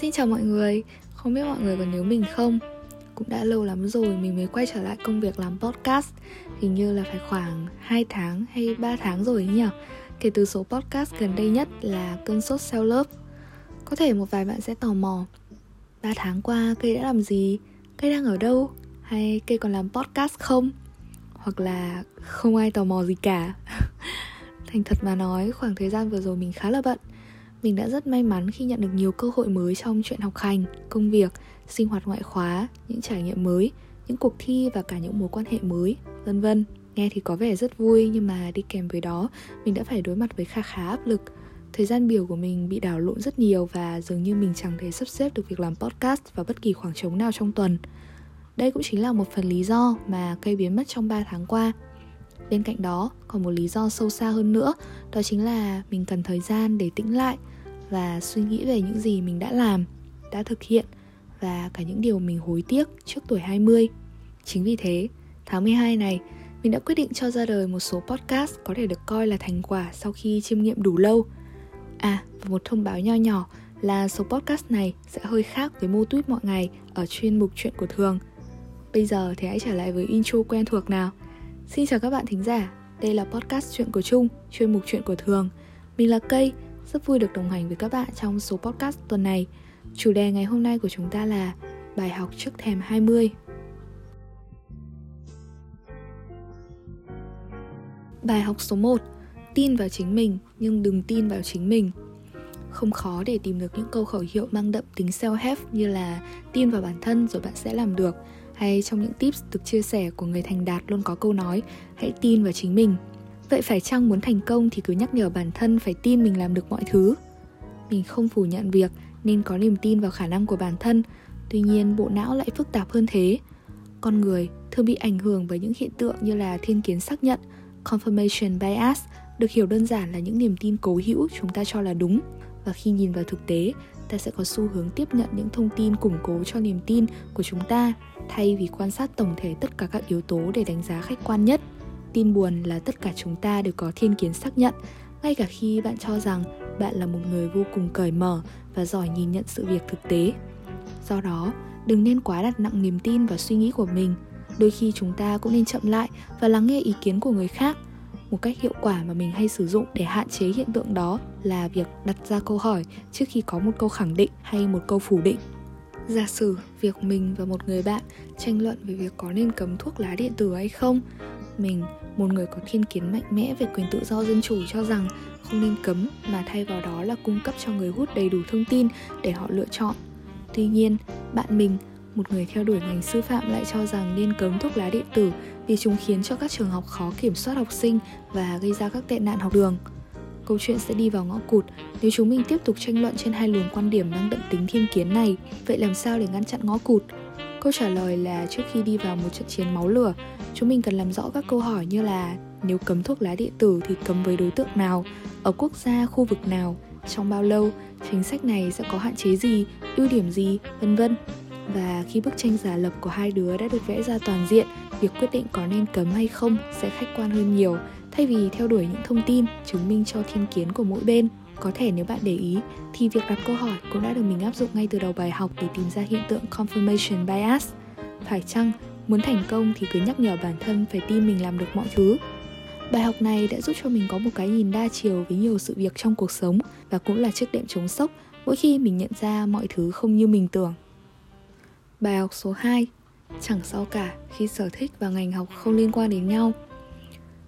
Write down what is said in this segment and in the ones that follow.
Xin chào mọi người, không biết mọi người còn nhớ mình không? Cũng đã lâu lắm rồi mình mới quay trở lại công việc làm podcast Hình như là phải khoảng 2 tháng hay 3 tháng rồi nhỉ Kể từ số podcast gần đây nhất là cơn sốt sao lớp Có thể một vài bạn sẽ tò mò 3 tháng qua cây đã làm gì? Cây đang ở đâu? Hay cây còn làm podcast không? Hoặc là không ai tò mò gì cả Thành thật mà nói, khoảng thời gian vừa rồi mình khá là bận mình đã rất may mắn khi nhận được nhiều cơ hội mới trong chuyện học hành, công việc, sinh hoạt ngoại khóa, những trải nghiệm mới, những cuộc thi và cả những mối quan hệ mới, vân vân. Nghe thì có vẻ rất vui nhưng mà đi kèm với đó, mình đã phải đối mặt với khá khá áp lực. Thời gian biểu của mình bị đảo lộn rất nhiều và dường như mình chẳng thể sắp xếp được việc làm podcast vào bất kỳ khoảng trống nào trong tuần. Đây cũng chính là một phần lý do mà cây biến mất trong 3 tháng qua. Bên cạnh đó, còn một lý do sâu xa hơn nữa, đó chính là mình cần thời gian để tĩnh lại và suy nghĩ về những gì mình đã làm, đã thực hiện và cả những điều mình hối tiếc trước tuổi 20. Chính vì thế, tháng 12 này, mình đã quyết định cho ra đời một số podcast có thể được coi là thành quả sau khi chiêm nghiệm đủ lâu. À, và một thông báo nho nhỏ là số podcast này sẽ hơi khác với mô tuyết mọi ngày ở chuyên mục chuyện của thường. Bây giờ thì hãy trở lại với intro quen thuộc nào. Xin chào các bạn thính giả, đây là podcast chuyện của Trung, chuyên mục chuyện của thường. Mình là Cây, rất vui được đồng hành với các bạn trong số podcast tuần này. Chủ đề ngày hôm nay của chúng ta là bài học trước thềm 20. Bài học số 1 Tin vào chính mình, nhưng đừng tin vào chính mình Không khó để tìm được những câu khẩu hiệu mang đậm tính self-help như là tin vào bản thân rồi bạn sẽ làm được, hay trong những tips được chia sẻ của người thành đạt luôn có câu nói, hãy tin vào chính mình Vậy phải chăng muốn thành công thì cứ nhắc nhở bản thân phải tin mình làm được mọi thứ? Mình không phủ nhận việc nên có niềm tin vào khả năng của bản thân, tuy nhiên bộ não lại phức tạp hơn thế. Con người thường bị ảnh hưởng bởi những hiện tượng như là thiên kiến xác nhận, confirmation bias, được hiểu đơn giản là những niềm tin cố hữu chúng ta cho là đúng và khi nhìn vào thực tế, ta sẽ có xu hướng tiếp nhận những thông tin củng cố cho niềm tin của chúng ta thay vì quan sát tổng thể tất cả các yếu tố để đánh giá khách quan nhất tin buồn là tất cả chúng ta đều có thiên kiến xác nhận, ngay cả khi bạn cho rằng bạn là một người vô cùng cởi mở và giỏi nhìn nhận sự việc thực tế. Do đó, đừng nên quá đặt nặng niềm tin vào suy nghĩ của mình. Đôi khi chúng ta cũng nên chậm lại và lắng nghe ý kiến của người khác. Một cách hiệu quả mà mình hay sử dụng để hạn chế hiện tượng đó là việc đặt ra câu hỏi trước khi có một câu khẳng định hay một câu phủ định giả sử việc mình và một người bạn tranh luận về việc có nên cấm thuốc lá điện tử hay không, mình, một người có thiên kiến mạnh mẽ về quyền tự do dân chủ cho rằng không nên cấm mà thay vào đó là cung cấp cho người hút đầy đủ thông tin để họ lựa chọn. Tuy nhiên, bạn mình, một người theo đuổi ngành sư phạm lại cho rằng nên cấm thuốc lá điện tử vì chúng khiến cho các trường học khó kiểm soát học sinh và gây ra các tệ nạn học đường câu chuyện sẽ đi vào ngõ cụt. Nếu chúng mình tiếp tục tranh luận trên hai luồng quan điểm mang đậm tính thiên kiến này, vậy làm sao để ngăn chặn ngõ cụt? Câu trả lời là trước khi đi vào một trận chiến máu lửa, chúng mình cần làm rõ các câu hỏi như là nếu cấm thuốc lá điện tử thì cấm với đối tượng nào, ở quốc gia, khu vực nào, trong bao lâu, chính sách này sẽ có hạn chế gì, ưu điểm gì, vân vân. Và khi bức tranh giả lập của hai đứa đã được vẽ ra toàn diện, việc quyết định có nên cấm hay không sẽ khách quan hơn nhiều thay vì theo đuổi những thông tin chứng minh cho thiên kiến của mỗi bên, có thể nếu bạn để ý, thì việc đặt câu hỏi cũng đã được mình áp dụng ngay từ đầu bài học để tìm ra hiện tượng confirmation bias. Phải chăng muốn thành công thì cứ nhắc nhở bản thân phải tin mình làm được mọi thứ? Bài học này đã giúp cho mình có một cái nhìn đa chiều với nhiều sự việc trong cuộc sống và cũng là chiếc đệm chống sốc mỗi khi mình nhận ra mọi thứ không như mình tưởng. Bài học số 2 chẳng sao cả khi sở thích và ngành học không liên quan đến nhau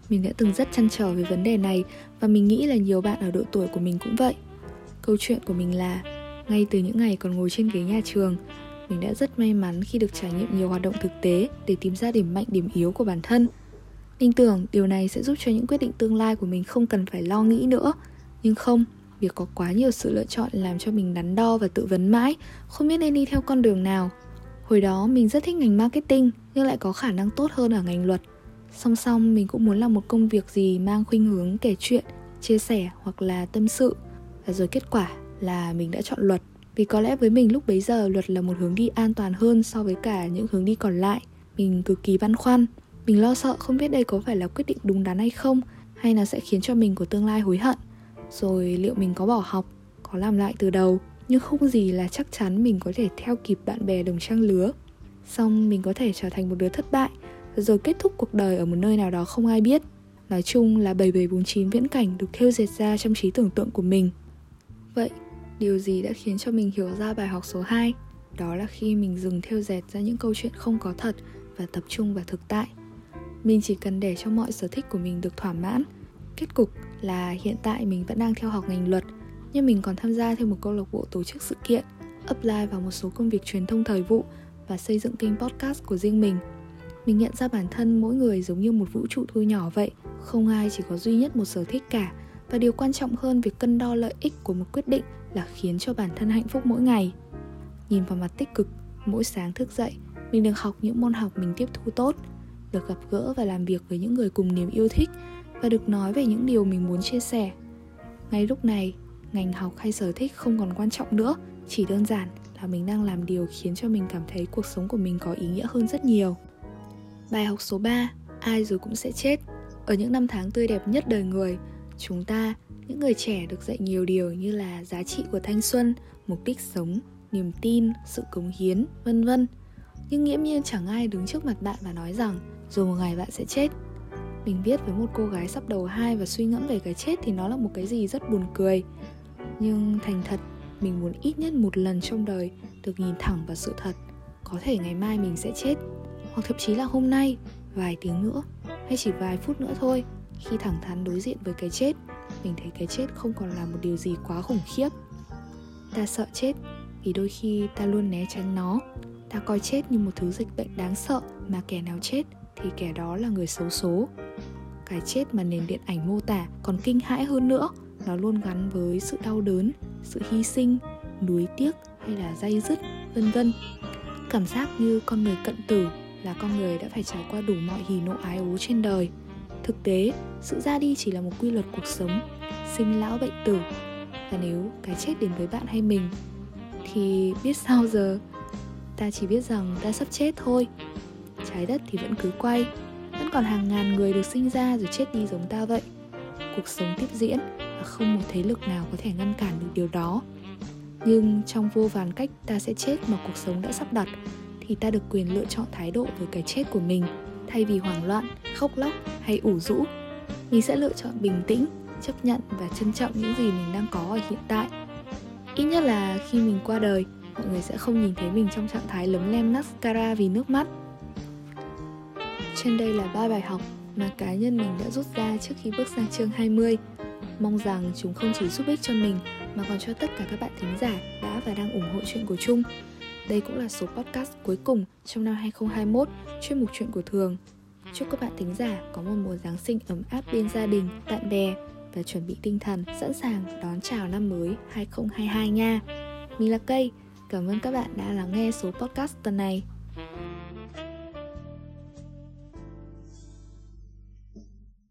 mình đã từng rất chăn trở về vấn đề này và mình nghĩ là nhiều bạn ở độ tuổi của mình cũng vậy. Câu chuyện của mình là, ngay từ những ngày còn ngồi trên ghế nhà trường, mình đã rất may mắn khi được trải nghiệm nhiều hoạt động thực tế để tìm ra điểm mạnh, điểm yếu của bản thân. Mình tưởng điều này sẽ giúp cho những quyết định tương lai của mình không cần phải lo nghĩ nữa. Nhưng không, việc có quá nhiều sự lựa chọn làm cho mình đắn đo và tự vấn mãi, không biết nên đi theo con đường nào. Hồi đó mình rất thích ngành marketing nhưng lại có khả năng tốt hơn ở ngành luật song song, mình cũng muốn làm một công việc gì mang khuynh hướng kể chuyện, chia sẻ hoặc là tâm sự. Và rồi kết quả là mình đã chọn luật. Vì có lẽ với mình lúc bấy giờ, luật là một hướng đi an toàn hơn so với cả những hướng đi còn lại. Mình cực kỳ băn khoăn. Mình lo sợ không biết đây có phải là quyết định đúng đắn hay không, hay là sẽ khiến cho mình của tương lai hối hận. Rồi liệu mình có bỏ học, có làm lại từ đầu. Nhưng không gì là chắc chắn mình có thể theo kịp bạn bè đồng trang lứa. Xong, mình có thể trở thành một đứa thất bại rồi kết thúc cuộc đời ở một nơi nào đó không ai biết. Nói chung là 7749 viễn cảnh được thêu dệt ra trong trí tưởng tượng của mình. Vậy, điều gì đã khiến cho mình hiểu ra bài học số 2 đó là khi mình dừng thêu dệt ra những câu chuyện không có thật và tập trung vào thực tại. Mình chỉ cần để cho mọi sở thích của mình được thỏa mãn. Kết cục là hiện tại mình vẫn đang theo học ngành luật, nhưng mình còn tham gia thêm một câu lạc bộ tổ chức sự kiện, apply vào một số công việc truyền thông thời vụ và xây dựng kênh podcast của riêng mình mình nhận ra bản thân mỗi người giống như một vũ trụ thu nhỏ vậy. Không ai chỉ có duy nhất một sở thích cả. Và điều quan trọng hơn, việc cân đo lợi ích của một quyết định là khiến cho bản thân hạnh phúc mỗi ngày. Nhìn vào mặt tích cực, mỗi sáng thức dậy, mình được học những môn học mình tiếp thu tốt, được gặp gỡ và làm việc với những người cùng niềm yêu thích, và được nói về những điều mình muốn chia sẻ. Ngay lúc này, ngành học hay sở thích không còn quan trọng nữa, chỉ đơn giản là mình đang làm điều khiến cho mình cảm thấy cuộc sống của mình có ý nghĩa hơn rất nhiều bài học số 3 ai rồi cũng sẽ chết. Ở những năm tháng tươi đẹp nhất đời người, chúng ta, những người trẻ được dạy nhiều điều như là giá trị của thanh xuân, mục đích sống, niềm tin, sự cống hiến, vân vân. Nhưng nghiễm nhiên chẳng ai đứng trước mặt bạn và nói rằng, rồi một ngày bạn sẽ chết. Mình viết với một cô gái sắp đầu hai và suy ngẫm về cái chết thì nó là một cái gì rất buồn cười. Nhưng thành thật, mình muốn ít nhất một lần trong đời được nhìn thẳng vào sự thật. Có thể ngày mai mình sẽ chết hoặc thậm chí là hôm nay, vài tiếng nữa, hay chỉ vài phút nữa thôi. Khi thẳng thắn đối diện với cái chết, mình thấy cái chết không còn là một điều gì quá khủng khiếp. Ta sợ chết, vì đôi khi ta luôn né tránh nó. Ta coi chết như một thứ dịch bệnh đáng sợ mà kẻ nào chết thì kẻ đó là người xấu số. Cái chết mà nền điện ảnh mô tả còn kinh hãi hơn nữa, nó luôn gắn với sự đau đớn, sự hy sinh, nuối tiếc hay là dây dứt, vân vân. Cảm giác như con người cận tử là con người đã phải trải qua đủ mọi hỉ nộ ái ố trên đời. Thực tế, sự ra đi chỉ là một quy luật cuộc sống, sinh lão bệnh tử. Và nếu cái chết đến với bạn hay mình, thì biết sao giờ? Ta chỉ biết rằng ta sắp chết thôi. Trái đất thì vẫn cứ quay, vẫn còn hàng ngàn người được sinh ra rồi chết đi giống ta vậy. Cuộc sống tiếp diễn và không một thế lực nào có thể ngăn cản được điều đó. Nhưng trong vô vàn cách ta sẽ chết mà cuộc sống đã sắp đặt thì ta được quyền lựa chọn thái độ với cái chết của mình, thay vì hoảng loạn, khóc lóc hay ủ rũ. Mình sẽ lựa chọn bình tĩnh, chấp nhận và trân trọng những gì mình đang có ở hiện tại. Ít nhất là khi mình qua đời, mọi người sẽ không nhìn thấy mình trong trạng thái lấm lem mascara vì nước mắt. Trên đây là ba bài học mà cá nhân mình đã rút ra trước khi bước sang chương 20 Mong rằng chúng không chỉ giúp ích cho mình, mà còn cho tất cả các bạn thính giả đã và đang ủng hộ chuyện của chung. Đây cũng là số podcast cuối cùng trong năm 2021 chuyên mục chuyện của thường. Chúc các bạn thính giả có một mùa Giáng sinh ấm áp bên gia đình, bạn bè và chuẩn bị tinh thần sẵn sàng đón chào năm mới 2022 nha. Mình là Cây, cảm ơn các bạn đã lắng nghe số podcast tuần này.